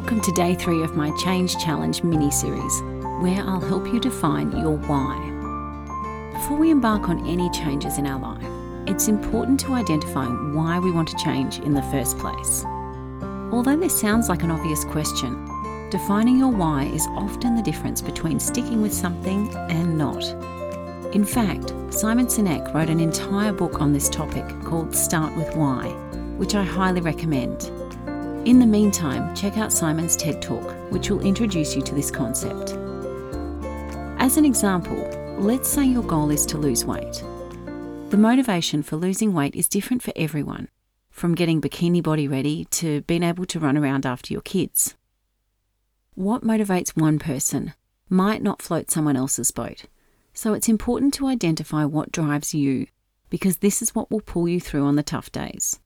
Welcome to day three of my Change Challenge mini series, where I'll help you define your why. Before we embark on any changes in our life, it's important to identify why we want to change in the first place. Although this sounds like an obvious question, defining your why is often the difference between sticking with something and not. In fact, Simon Sinek wrote an entire book on this topic called Start with Why, which I highly recommend. In the meantime, check out Simon's TED Talk, which will introduce you to this concept. As an example, let's say your goal is to lose weight. The motivation for losing weight is different for everyone, from getting bikini body ready to being able to run around after your kids. What motivates one person might not float someone else's boat, so it's important to identify what drives you, because this is what will pull you through on the tough days.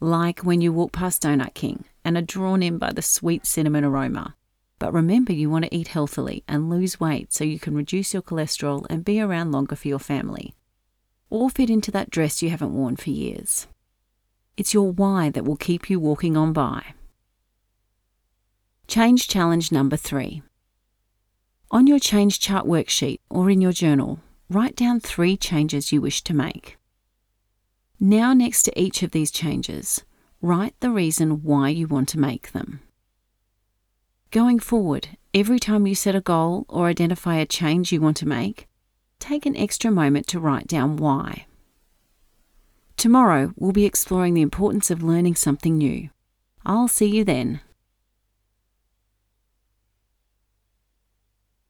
Like when you walk past Donut King and are drawn in by the sweet cinnamon aroma. But remember, you want to eat healthily and lose weight so you can reduce your cholesterol and be around longer for your family. Or fit into that dress you haven't worn for years. It's your why that will keep you walking on by. Change challenge number three. On your change chart worksheet or in your journal, write down three changes you wish to make. Now, next to each of these changes, write the reason why you want to make them. Going forward, every time you set a goal or identify a change you want to make, take an extra moment to write down why. Tomorrow, we'll be exploring the importance of learning something new. I'll see you then.